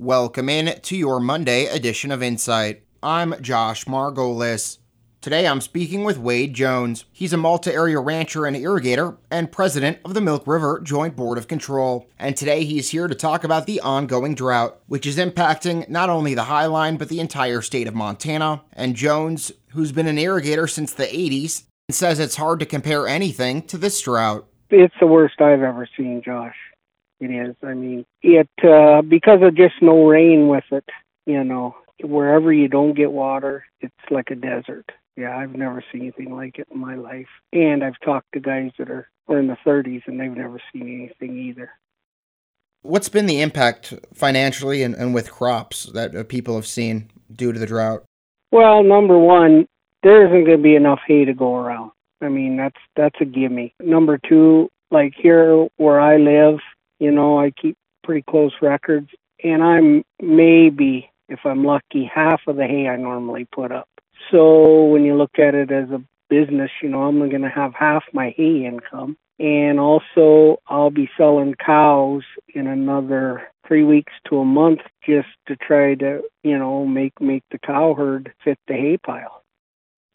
Welcome in to your Monday edition of Insight. I'm Josh Margolis. Today I'm speaking with Wade Jones. He's a Malta area rancher and irrigator and president of the Milk River Joint Board of Control. And today he's here to talk about the ongoing drought, which is impacting not only the Highline but the entire state of Montana. And Jones, who's been an irrigator since the 80s, says it's hard to compare anything to this drought. It's the worst I've ever seen, Josh. It is. I mean, it uh, because of just no rain with it. You know, wherever you don't get water, it's like a desert. Yeah, I've never seen anything like it in my life. And I've talked to guys that are, are in the 30s and they've never seen anything either. What's been the impact financially and, and with crops that uh, people have seen due to the drought? Well, number one, there isn't going to be enough hay to go around. I mean, that's that's a gimme. Number two, like here where I live, you know, I keep pretty close records, and I'm maybe, if I'm lucky, half of the hay I normally put up. So when you look at it as a business, you know, I'm going to have half my hay income. And also, I'll be selling cows in another three weeks to a month just to try to, you know, make make the cow herd fit the hay pile.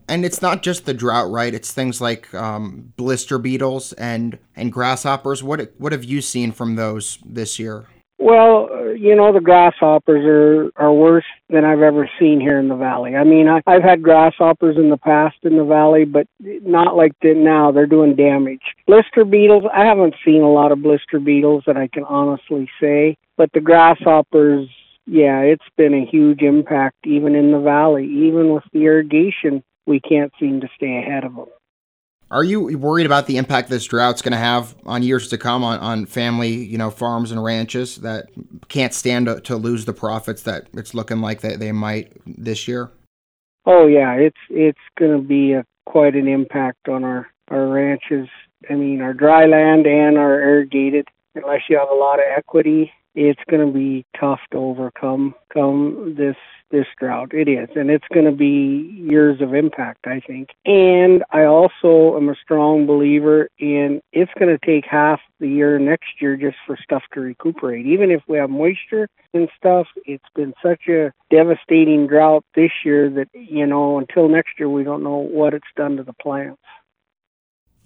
And it's not just the drought, right? It's things like um, blister beetles and and grasshoppers. What what have you seen from those this year? Well, uh, you know the grasshoppers are are worse than I've ever seen here in the valley. I mean, I, I've had grasshoppers in the past in the valley, but not like that now. They're doing damage. Blister beetles, I haven't seen a lot of blister beetles that I can honestly say, but the grasshoppers, yeah, it's been a huge impact even in the valley, even with the irrigation we can't seem to stay ahead of them. Are you worried about the impact this drought's going to have on years to come on, on family, you know, farms and ranches that can't stand to, to lose the profits that it's looking like that they might this year? Oh yeah, it's it's going to be a, quite an impact on our our ranches. I mean, our dry land and our irrigated. Unless you have a lot of equity, it's going to be tough to overcome come this this drought. It is, and it's going to be years of impact, I think. And I also am a strong believer in it's going to take half the year next year just for stuff to recuperate. Even if we have moisture and stuff, it's been such a devastating drought this year that you know until next year we don't know what it's done to the plants.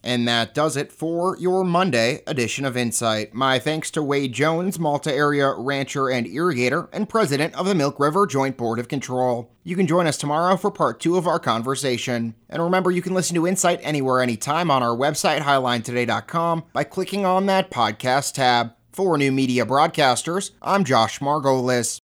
And that does it for your Monday edition of Insight. My thanks to Wade Jones, Malta area rancher and irrigator, and president of the Milk River Joint Board of Control. You can join us tomorrow for part two of our conversation. And remember, you can listen to Insight anywhere, anytime on our website, highlinetoday.com, by clicking on that podcast tab. For new media broadcasters, I'm Josh Margolis.